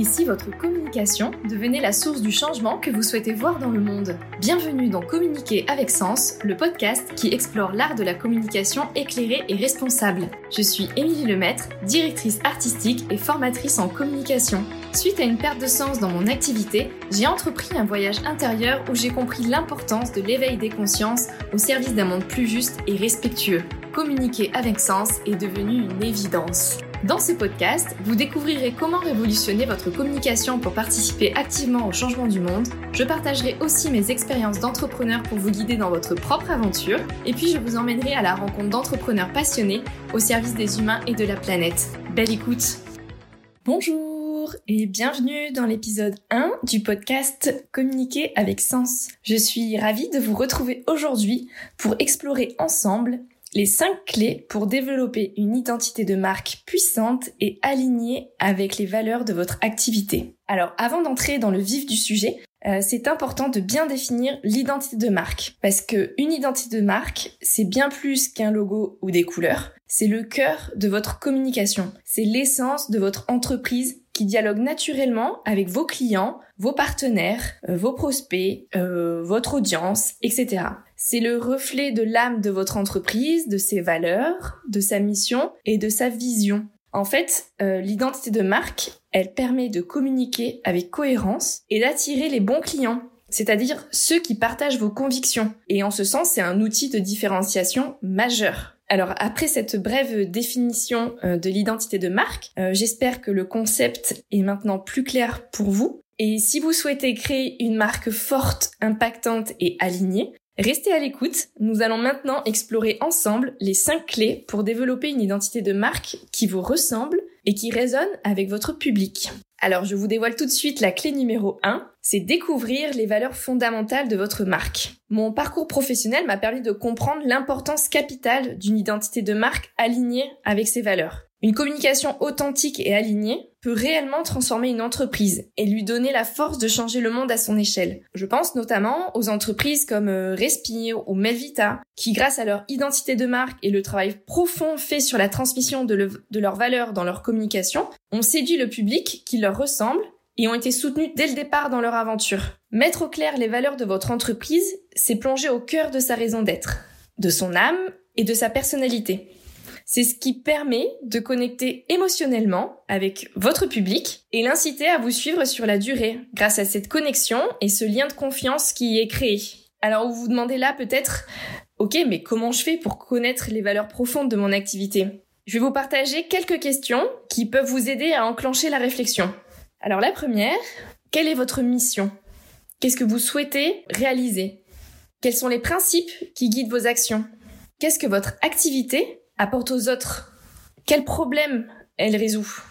Si votre communication devenait la source du changement que vous souhaitez voir dans le monde Bienvenue dans Communiquer avec Sens, le podcast qui explore l'art de la communication éclairée et responsable. Je suis Émilie Lemaître, directrice artistique et formatrice en communication. Suite à une perte de sens dans mon activité, j'ai entrepris un voyage intérieur où j'ai compris l'importance de l'éveil des consciences au service d'un monde plus juste et respectueux. Communiquer avec sens est devenu une évidence. Dans ce podcast, vous découvrirez comment révolutionner votre communication pour participer activement au changement du monde. Je partagerai aussi mes expériences d'entrepreneur pour vous guider dans votre propre aventure. Et puis je vous emmènerai à la rencontre d'entrepreneurs passionnés au service des humains et de la planète. Belle écoute Bonjour et bienvenue dans l'épisode 1 du podcast Communiquer avec sens. Je suis ravie de vous retrouver aujourd'hui pour explorer ensemble les 5 clés pour développer une identité de marque puissante et alignée avec les valeurs de votre activité. Alors avant d'entrer dans le vif du sujet, euh, c'est important de bien définir l'identité de marque parce que une identité de marque, c'est bien plus qu'un logo ou des couleurs, c'est le cœur de votre communication, c'est l'essence de votre entreprise qui dialogue naturellement avec vos clients, vos partenaires, euh, vos prospects, euh, votre audience, etc. C'est le reflet de l'âme de votre entreprise, de ses valeurs, de sa mission et de sa vision. En fait, euh, l'identité de marque, elle permet de communiquer avec cohérence et d'attirer les bons clients, c'est-à-dire ceux qui partagent vos convictions. Et en ce sens, c'est un outil de différenciation majeur. Alors après cette brève définition euh, de l'identité de marque, euh, j'espère que le concept est maintenant plus clair pour vous. Et si vous souhaitez créer une marque forte, impactante et alignée, Restez à l'écoute, nous allons maintenant explorer ensemble les 5 clés pour développer une identité de marque qui vous ressemble et qui résonne avec votre public. Alors je vous dévoile tout de suite la clé numéro 1, c'est découvrir les valeurs fondamentales de votre marque. Mon parcours professionnel m'a permis de comprendre l'importance capitale d'une identité de marque alignée avec ses valeurs. Une communication authentique et alignée peut réellement transformer une entreprise et lui donner la force de changer le monde à son échelle. Je pense notamment aux entreprises comme euh, Respire ou Melvita, qui grâce à leur identité de marque et le travail profond fait sur la transmission de, de leurs valeurs dans leur communication, ont séduit le public qui leur ressemble et ont été soutenus dès le départ dans leur aventure. Mettre au clair les valeurs de votre entreprise, c'est plonger au cœur de sa raison d'être, de son âme et de sa personnalité. C'est ce qui permet de connecter émotionnellement avec votre public et l'inciter à vous suivre sur la durée grâce à cette connexion et ce lien de confiance qui y est créé. Alors vous vous demandez là peut-être, ok, mais comment je fais pour connaître les valeurs profondes de mon activité? Je vais vous partager quelques questions qui peuvent vous aider à enclencher la réflexion. Alors la première, quelle est votre mission? Qu'est-ce que vous souhaitez réaliser? Quels sont les principes qui guident vos actions? Qu'est-ce que votre activité apporte aux autres Quels problèmes elle résout?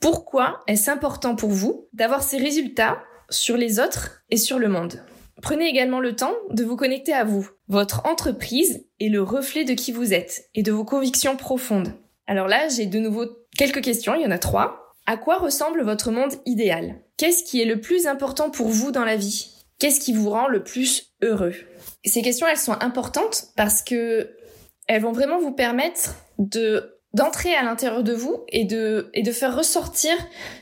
Pourquoi est-ce important pour vous d'avoir ces résultats sur les autres et sur le monde? Prenez également le temps de vous connecter à vous. Votre entreprise est le reflet de qui vous êtes et de vos convictions profondes. Alors là, j'ai de nouveau quelques questions, il y en a trois. À quoi ressemble votre monde idéal? Qu'est-ce qui est le plus important pour vous dans la vie? Qu'est-ce qui vous rend le plus heureux? Ces questions, elles sont importantes parce que elles vont vraiment vous permettre de d'entrer à l'intérieur de vous et de et de faire ressortir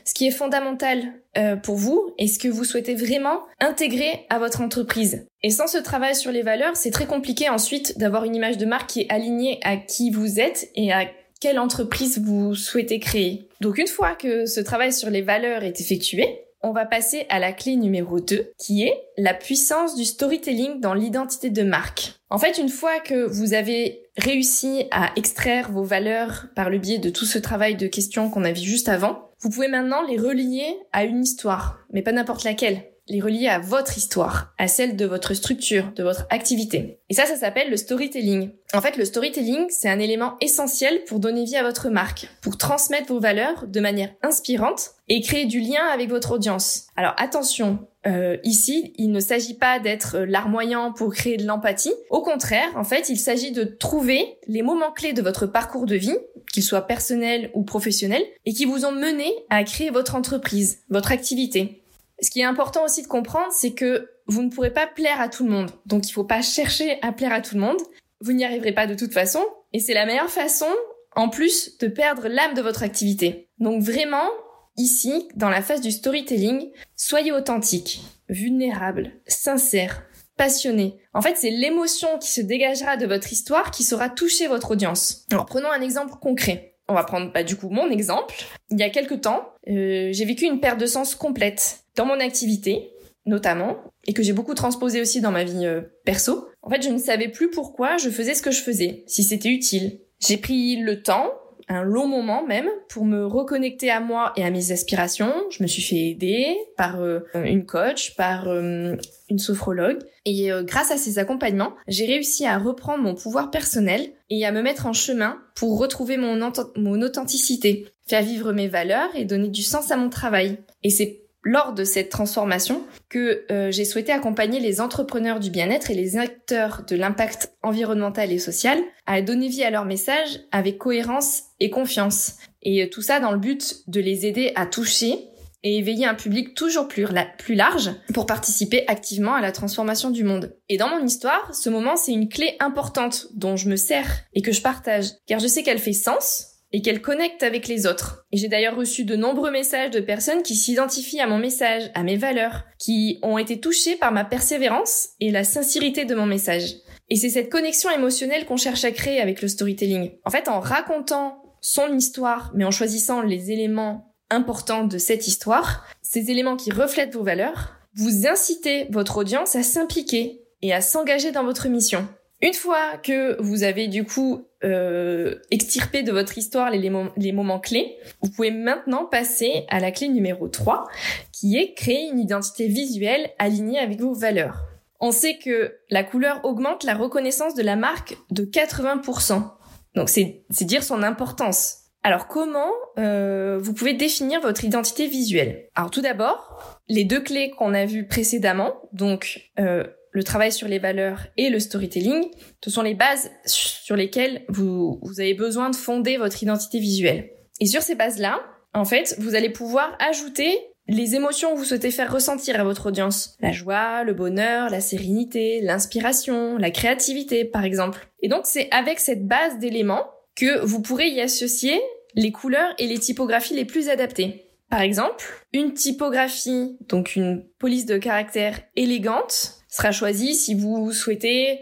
ce qui est fondamental euh, pour vous et ce que vous souhaitez vraiment intégrer à votre entreprise. Et sans ce travail sur les valeurs, c'est très compliqué ensuite d'avoir une image de marque qui est alignée à qui vous êtes et à quelle entreprise vous souhaitez créer. Donc une fois que ce travail sur les valeurs est effectué, on va passer à la clé numéro 2, qui est la puissance du storytelling dans l'identité de marque. En fait, une fois que vous avez réussi à extraire vos valeurs par le biais de tout ce travail de questions qu'on a vu juste avant, vous pouvez maintenant les relier à une histoire, mais pas n'importe laquelle les relier à votre histoire, à celle de votre structure, de votre activité. Et ça, ça s'appelle le storytelling. En fait, le storytelling, c'est un élément essentiel pour donner vie à votre marque, pour transmettre vos valeurs de manière inspirante et créer du lien avec votre audience. Alors attention, euh, ici, il ne s'agit pas d'être larmoyant pour créer de l'empathie. Au contraire, en fait, il s'agit de trouver les moments clés de votre parcours de vie, qu'ils soient personnels ou professionnels, et qui vous ont mené à créer votre entreprise, votre activité. Ce qui est important aussi de comprendre, c'est que vous ne pourrez pas plaire à tout le monde. Donc il faut pas chercher à plaire à tout le monde. Vous n'y arriverez pas de toute façon. Et c'est la meilleure façon, en plus, de perdre l'âme de votre activité. Donc vraiment, Ici, dans la phase du storytelling, soyez authentique, vulnérable, sincère, passionné. En fait, c'est l'émotion qui se dégagera de votre histoire qui saura toucher votre audience. Alors prenons un exemple concret. On va prendre bah, du coup mon exemple. Il y a quelques temps, euh, j'ai vécu une perte de sens complète dans mon activité, notamment, et que j'ai beaucoup transposé aussi dans ma vie euh, perso. En fait, je ne savais plus pourquoi je faisais ce que je faisais, si c'était utile. J'ai pris le temps un long moment même pour me reconnecter à moi et à mes aspirations. Je me suis fait aider par euh, une coach, par euh, une sophrologue. Et euh, grâce à ces accompagnements, j'ai réussi à reprendre mon pouvoir personnel et à me mettre en chemin pour retrouver mon, mon authenticité, faire vivre mes valeurs et donner du sens à mon travail. Et c'est lors de cette transformation que euh, j'ai souhaité accompagner les entrepreneurs du bien-être et les acteurs de l'impact environnemental et social à donner vie à leur message avec cohérence et confiance. Et euh, tout ça dans le but de les aider à toucher et éveiller un public toujours plus, plus large pour participer activement à la transformation du monde. Et dans mon histoire, ce moment, c'est une clé importante dont je me sers et que je partage, car je sais qu'elle fait sens et qu'elle connecte avec les autres. J'ai d'ailleurs reçu de nombreux messages de personnes qui s'identifient à mon message, à mes valeurs, qui ont été touchées par ma persévérance et la sincérité de mon message. Et c'est cette connexion émotionnelle qu'on cherche à créer avec le storytelling. En fait, en racontant son histoire, mais en choisissant les éléments importants de cette histoire, ces éléments qui reflètent vos valeurs, vous incitez votre audience à s'impliquer et à s'engager dans votre mission. Une fois que vous avez du coup euh, extirpé de votre histoire les, moments clés, vous pouvez maintenant passer à la clé numéro 3, qui est créer une identité visuelle alignée avec vos valeurs. On sait que la couleur augmente la reconnaissance de la marque de 80%. Donc c'est dire son importance. Alors comment euh, vous pouvez définir votre identité visuelle? Alors tout d'abord, les deux clés qu'on a vues précédemment, donc euh, le travail sur les valeurs et le storytelling, ce sont les bases sur lesquelles vous, avez besoin de fonder votre identité visuelle. Et sur ces bases-là, en fait, vous allez pouvoir ajouter les émotions que vous souhaitez faire ressentir à votre audience. La joie, le bonheur, la sérénité, l'inspiration, la créativité, par exemple. Et donc, c'est avec cette base d'éléments que vous pourrez y associer les couleurs et les typographies les plus adaptées. Par exemple, une typographie, donc une police de caractère élégante, sera choisie si vous souhaitez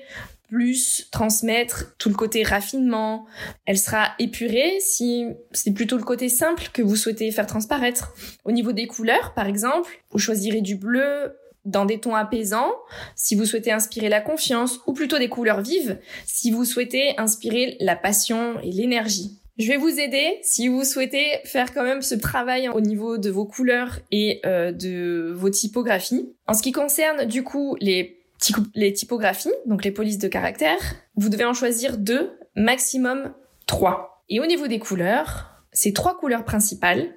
plus transmettre tout le côté raffinement. Elle sera épurée si c'est plutôt le côté simple que vous souhaitez faire transparaître. Au niveau des couleurs, par exemple, vous choisirez du bleu dans des tons apaisants si vous souhaitez inspirer la confiance ou plutôt des couleurs vives si vous souhaitez inspirer la passion et l'énergie. Je vais vous aider si vous souhaitez faire quand même ce travail au niveau de vos couleurs et euh, de vos typographies. En ce qui concerne du coup les, les typographies, donc les polices de caractère, vous devez en choisir deux, maximum trois. Et au niveau des couleurs, c'est trois couleurs principales.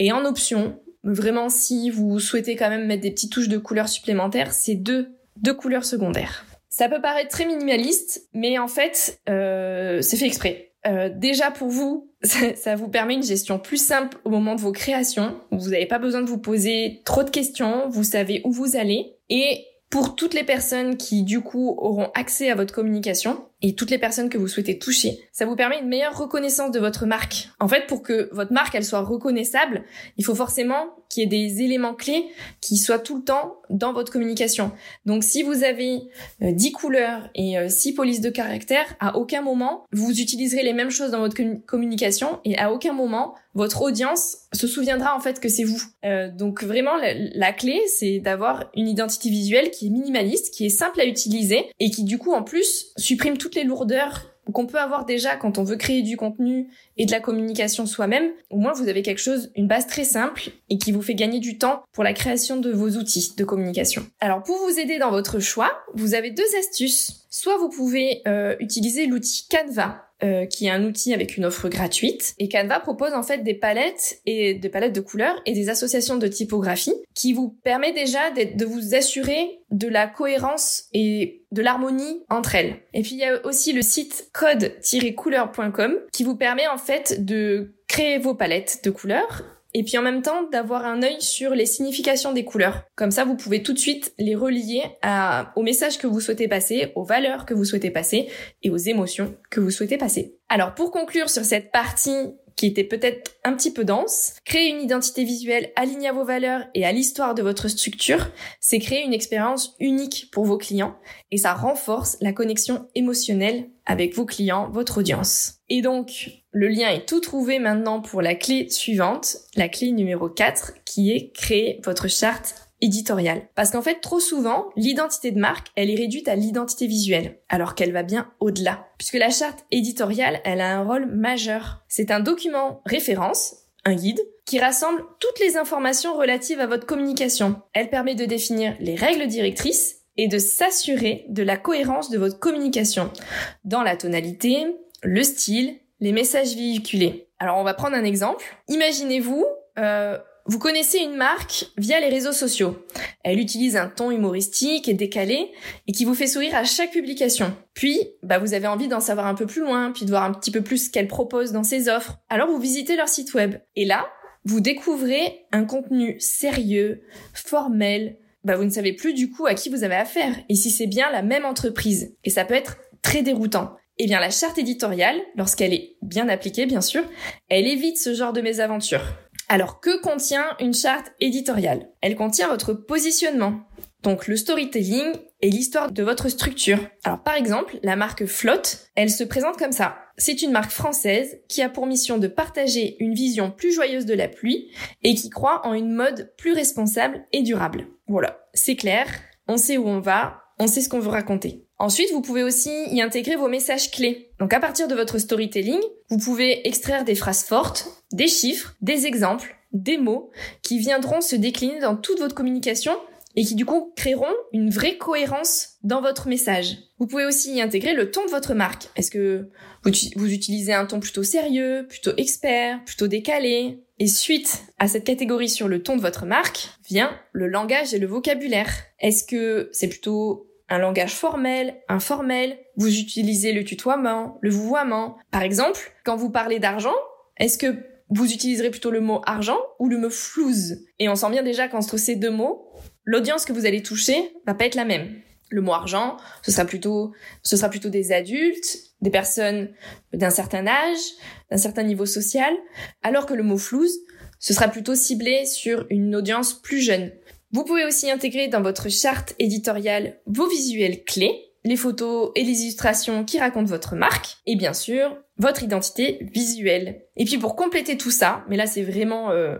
Et en option, vraiment si vous souhaitez quand même mettre des petites touches de couleurs supplémentaires, c'est deux, deux couleurs secondaires. Ça peut paraître très minimaliste, mais en fait, euh, c'est fait exprès. Euh, déjà pour vous, ça, vous permet une gestion plus simple au moment de vos créations. Vous n'avez pas besoin de vous poser trop de questions, vous savez où vous allez. Et pour toutes les personnes qui du coup auront accès à votre communication et toutes les personnes que vous souhaitez toucher. Ça vous permet une meilleure reconnaissance de votre marque. En fait, pour que votre marque elle soit reconnaissable, il faut forcément qu'il y ait des éléments clés qui soient tout le temps dans votre communication. Donc si vous avez 10 euh, couleurs et 6 euh, polices de caractère, à aucun moment vous utiliserez les mêmes choses dans votre communication et à aucun moment votre audience se souviendra en fait que c'est vous. Euh, donc vraiment la, clé c'est d'avoir une identité visuelle qui est minimaliste, qui est simple à utiliser et qui du coup en plus supprime les lourdeurs qu'on peut avoir déjà quand on veut créer du contenu et de la communication soi-même, au moins vous avez quelque chose, une base très simple et qui vous fait gagner du temps pour la création de vos outils de communication. Alors pour vous aider dans votre choix, vous avez deux astuces. Soit vous pouvez euh, utiliser l'outil Canva euh, qui est un outil avec une offre gratuite. Et Canva propose en fait des palettes et des palettes de couleurs et des associations de typographie qui vous permet déjà de vous assurer de la cohérence et de l'harmonie entre elles. Et puis il y a aussi le site code-couleur.com qui vous permet en fait de créer vos palettes de couleurs et puis en même temps d'avoir un œil sur les significations des couleurs. Comme ça, vous pouvez tout de suite les relier à, au message que vous souhaitez passer, aux valeurs que vous souhaitez passer et aux émotions que vous souhaitez passer. Alors pour conclure sur cette partie qui était peut-être un petit peu dense. Créer une identité visuelle alignée à vos valeurs et à l'histoire de votre structure, c'est créer une expérience unique pour vos clients et ça renforce la connexion émotionnelle avec vos clients, votre audience. Et donc, le lien est tout trouvé maintenant pour la clé suivante, la clé numéro 4, qui est créer votre charte éditoriale. Parce qu'en fait, trop souvent, l'identité de marque, elle est réduite à l'identité visuelle, alors qu'elle va bien au-delà. Puisque la charte éditoriale, elle a un rôle majeur. C'est un document référence, un guide, qui rassemble toutes les informations relatives à votre communication. Elle permet de définir les règles directrices et de s'assurer de la cohérence de votre communication dans la tonalité, le style, les messages véhiculés. Alors on va prendre un exemple. Imaginez-vous, euh, vous connaissez une marque via les réseaux sociaux. Elle utilise un ton humoristique et décalé et qui vous fait sourire à chaque publication. Puis, bah, vous avez envie d'en savoir un peu plus loin, puis de voir un petit peu plus ce qu'elle propose dans ses offres. Alors vous visitez leur site web. Et là, vous découvrez un contenu sérieux, formel. Bah, vous ne savez plus du coup à qui vous avez affaire et si c'est bien la même entreprise. Et ça peut être très déroutant. Eh bien, la charte éditoriale, lorsqu'elle est bien appliquée, bien sûr, elle évite ce genre de mésaventures. Alors, que contient une charte éditoriale? Elle contient votre positionnement, donc le storytelling et l'histoire de votre structure. Alors par exemple, la marque Flotte, elle se présente comme ça. C'est une marque française qui a pour mission de partager une vision plus joyeuse de la pluie et qui croit en une mode plus responsable et durable. Voilà, c'est clair, on sait où on va, on sait ce qu'on veut raconter. Ensuite, vous pouvez aussi y intégrer vos messages clés. Donc à partir de votre storytelling, vous pouvez extraire des phrases fortes, des chiffres, des exemples, des mots qui viendront se décliner dans toute votre communication et qui du coup créeront une vraie cohérence dans votre message. Vous pouvez aussi y intégrer le ton de votre marque. Est-ce que vous, vous, utilisez un ton plutôt sérieux, plutôt expert, plutôt décalé? Et suite à cette catégorie sur le ton de votre marque vient le langage et le vocabulaire. Est-ce que c'est plutôt un langage formel, informel, vous utilisez le tutoiement, le vouvoiement. Par exemple, quand vous parlez d'argent, est-ce que vous utiliserez plutôt le mot argent ou le mot flouze? Et on sent bien déjà qu'entre ces deux mots, l'audience que vous allez toucher va pas être la même. Le mot argent, ce sera plutôt, ce sera plutôt des adultes, des personnes d'un certain âge, d'un certain niveau social, alors que le mot flouze, ce sera plutôt ciblé sur une audience plus jeune. Vous pouvez aussi intégrer dans votre charte éditoriale vos visuels clés, les photos et les illustrations qui racontent votre marque, et bien sûr votre identité visuelle. Et puis pour compléter tout ça, mais là c'est vraiment, euh,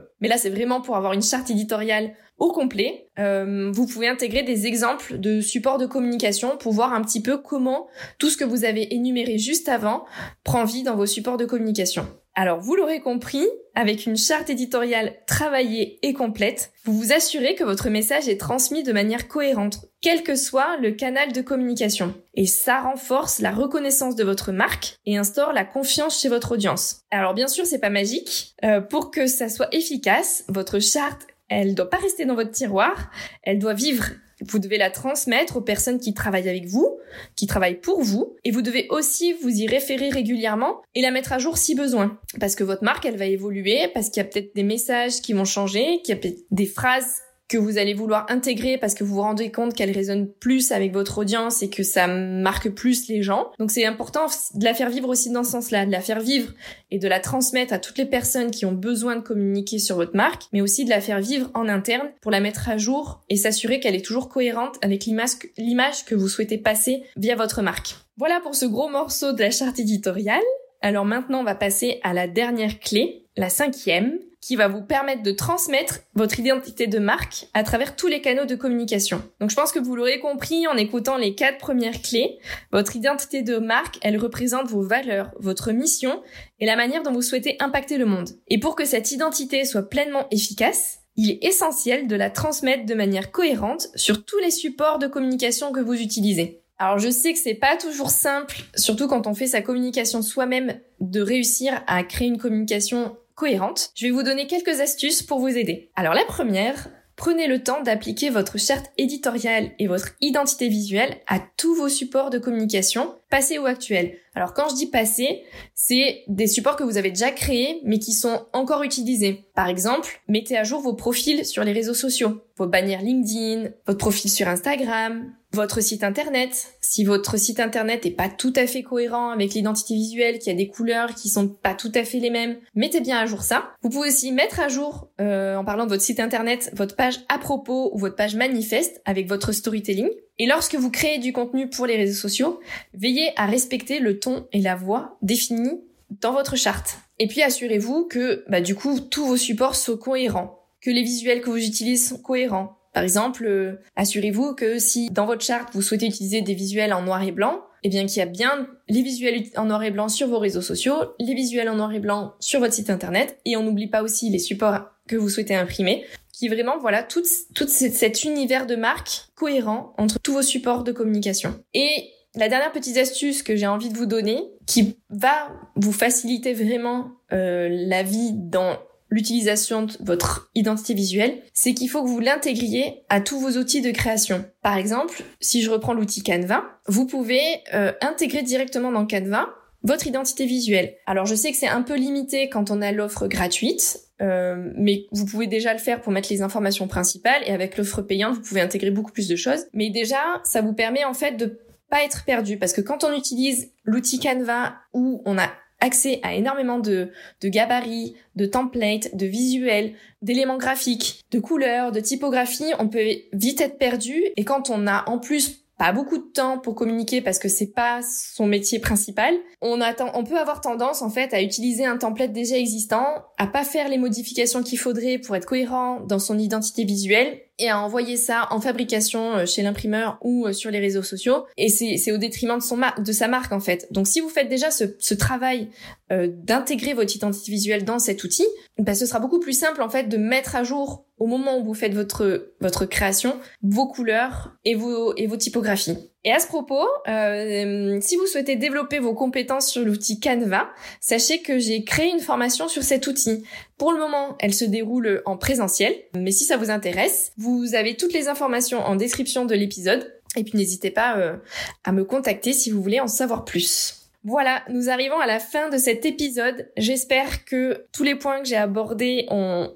pour avoir une charte éditoriale au complet, euh, vous pouvez intégrer des exemples de supports de communication pour voir un petit peu comment tout ce que vous avez énuméré juste avant prend vie dans vos supports de communication. Alors, vous l'aurez compris, avec une charte éditoriale travaillée et complète, vous vous assurez que votre message est transmis de manière cohérente, quel que soit le canal de communication. Et ça renforce la reconnaissance de votre marque et instaure la confiance chez votre audience. Alors bien sûr, c'est pas magique. Euh, pour que ça soit efficace, votre charte elle doit pas rester dans votre tiroir, elle doit vivre. Vous devez la transmettre aux personnes qui travaillent avec vous, qui travaillent pour vous, et vous devez aussi vous y référer régulièrement et la mettre à jour si besoin. Parce que votre marque, elle va évoluer, parce qu'il y a peut-être des messages qui vont changer, qu'il y a peut-être des phrases que vous allez vouloir intégrer parce que vous vous rendez compte qu'elle résonne plus avec votre audience et que ça marque plus les gens. Donc c'est important de la faire vivre aussi dans ce sens-là, de la faire vivre et de la transmettre à toutes les personnes qui ont besoin de communiquer sur votre marque, mais aussi de la faire vivre en interne pour la mettre à jour et s'assurer qu'elle est toujours cohérente avec l'image que vous souhaitez passer via votre marque. Voilà pour ce gros morceau de la charte éditoriale. Alors maintenant, on va passer à la dernière clé, la cinquième, qui va vous permettre de transmettre votre identité de marque à travers tous les canaux de communication. Donc je pense que vous l'aurez compris en écoutant les quatre premières clés. Votre identité de marque, elle représente vos valeurs, votre mission et la manière dont vous souhaitez impacter le monde. Et pour que cette identité soit pleinement efficace, il est essentiel de la transmettre de manière cohérente sur tous les supports de communication que vous utilisez. Alors je sais que c'est pas toujours simple, surtout quand on fait sa communication soi-même, de réussir à créer une communication cohérente, je vais vous donner quelques astuces pour vous aider. Alors la première, prenez le temps d'appliquer votre charte éditoriale et votre identité visuelle à tous vos supports de communication passé ou actuel. Alors quand je dis passé, c'est des supports que vous avez déjà créés mais qui sont encore utilisés. Par exemple, mettez à jour vos profils sur les réseaux sociaux, vos bannières LinkedIn, votre profil sur Instagram, votre site internet. Si votre site internet est pas tout à fait cohérent avec l'identité visuelle, qu'il y a des couleurs qui sont pas tout à fait les mêmes, mettez bien à jour ça. Vous pouvez aussi mettre à jour, euh, en parlant de votre site internet, votre page à propos ou votre page manifeste avec votre storytelling. Et lorsque vous créez du contenu pour les réseaux sociaux, veillez à respecter le ton et la voix définis dans votre charte. Et puis assurez-vous que, bah, du coup, tous vos supports sont cohérents, que les visuels que vous utilisez sont cohérents. Par exemple, euh, assurez-vous que si dans votre charte vous souhaitez utiliser des visuels en noir et blanc, eh bien qu'il y a bien les visuels en noir et blanc sur vos réseaux sociaux, les visuels en noir et blanc sur votre site internet, et on n'oublie pas aussi les supports que vous souhaitez imprimer qui vraiment voilà tout, tout cet univers de marque cohérent entre tous vos supports de communication. Et la dernière petite astuce que j'ai envie de vous donner, qui va vous faciliter vraiment euh, la vie dans l'utilisation de votre identité visuelle, c'est qu'il faut que vous l'intégriez à tous vos outils de création. Par exemple, si je reprends l'outil Canva, vous pouvez euh, intégrer directement dans Canva votre identité visuelle. Alors je sais que c'est un peu limité quand on a l'offre gratuite, euh, mais vous pouvez déjà le faire pour mettre les informations principales et avec l'offre payante, vous pouvez intégrer beaucoup plus de choses. Mais déjà, ça vous permet en fait de pas être perdu parce que quand on utilise l'outil Canva où on a accès à énormément de, de gabarits, de templates, de visuels, d'éléments graphiques, de couleurs, de typographie, on peut vite être perdu et quand on a en plus pas beaucoup de temps pour communiquer parce que c'est pas son métier principal, on attend, on peut avoir tendance en fait à utiliser un template déjà existant, à pas faire les modifications qu'il faudrait pour être cohérent dans son identité visuelle et à envoyer ça en fabrication euh, chez l'imprimeur ou euh, sur les réseaux sociaux. Et c'est au détriment de, son de sa marque en fait. Donc si vous faites déjà ce, travail euh, d'intégrer votre identité visuelle dans cet outil, bah, ce sera beaucoup plus simple en fait de mettre à jour au moment où vous faites votre votre création vos couleurs et vos et vos typographies. Et à ce propos, euh, si vous souhaitez développer vos compétences sur l'outil Canva, sachez que j'ai créé une formation sur cet outil. Pour le moment, elle se déroule en présentiel, mais si ça vous intéresse, vous avez toutes les informations en description de l'épisode. Et puis n'hésitez pas euh, à me contacter si vous voulez en savoir plus. Voilà, nous arrivons à la fin de cet épisode. J'espère que tous les points que j'ai abordés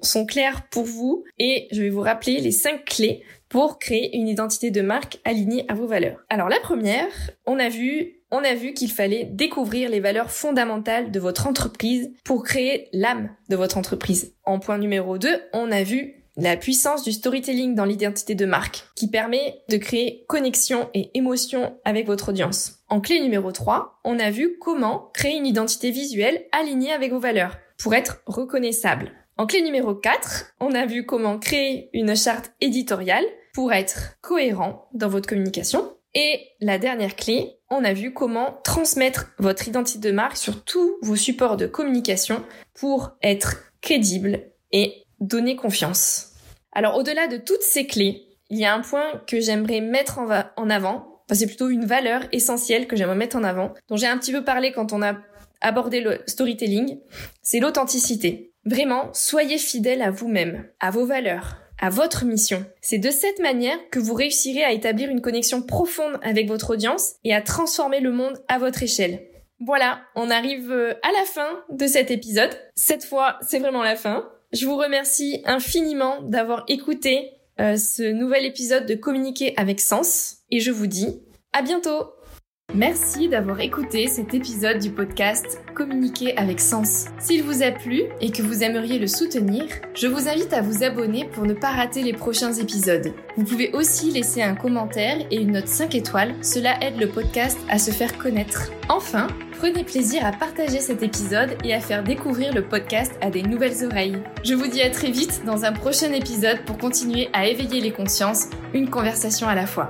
sont clairs pour vous et je vais vous rappeler les cinq clés pour créer une identité de marque alignée à vos valeurs. Alors la première, on a vu on a vu qu'il fallait découvrir les valeurs fondamentales de votre entreprise pour créer l'âme de votre entreprise. En point numéro 2, on a vu la puissance du storytelling dans l'identité de marque, qui permet de créer connexion et émotion avec votre audience. En clé numéro 3, on a vu comment créer une identité visuelle alignée avec vos valeurs, pour être reconnaissable. En clé numéro 4, on a vu comment créer une charte éditoriale pour être cohérent dans votre communication. Et la dernière clé, on a vu comment transmettre votre identité de marque sur tous vos supports de communication pour être crédible et donner confiance. Alors au-delà de toutes ces clés, il y a un point que j'aimerais mettre en, avant, enfin c'est plutôt une valeur essentielle que j'aimerais mettre en avant, dont j'ai un petit peu parlé quand on a abordé le storytelling, c'est l'authenticité. Vraiment, soyez fidèle à vous-même, à vos valeurs, à votre mission. C'est de cette manière que vous réussirez à établir une connexion profonde avec votre audience et à transformer le monde à votre échelle. Voilà, on arrive euh, à la fin de cet épisode. Cette fois, c'est vraiment la fin. Je vous remercie infiniment d'avoir écouté euh, ce nouvel épisode de Communiquer avec Sens et je vous dis à bientôt Merci d'avoir écouté cet épisode du podcast Communiquer avec sens. S'il vous a plu et que vous aimeriez le soutenir, je vous invite à vous abonner pour ne pas rater les prochains épisodes. Vous pouvez aussi laisser un commentaire et une note 5 étoiles, cela aide le podcast à se faire connaître. Enfin, prenez plaisir à partager cet épisode et à faire découvrir le podcast à des nouvelles oreilles. Je vous dis à très vite dans un prochain épisode pour continuer à éveiller les consciences, une conversation à la fois.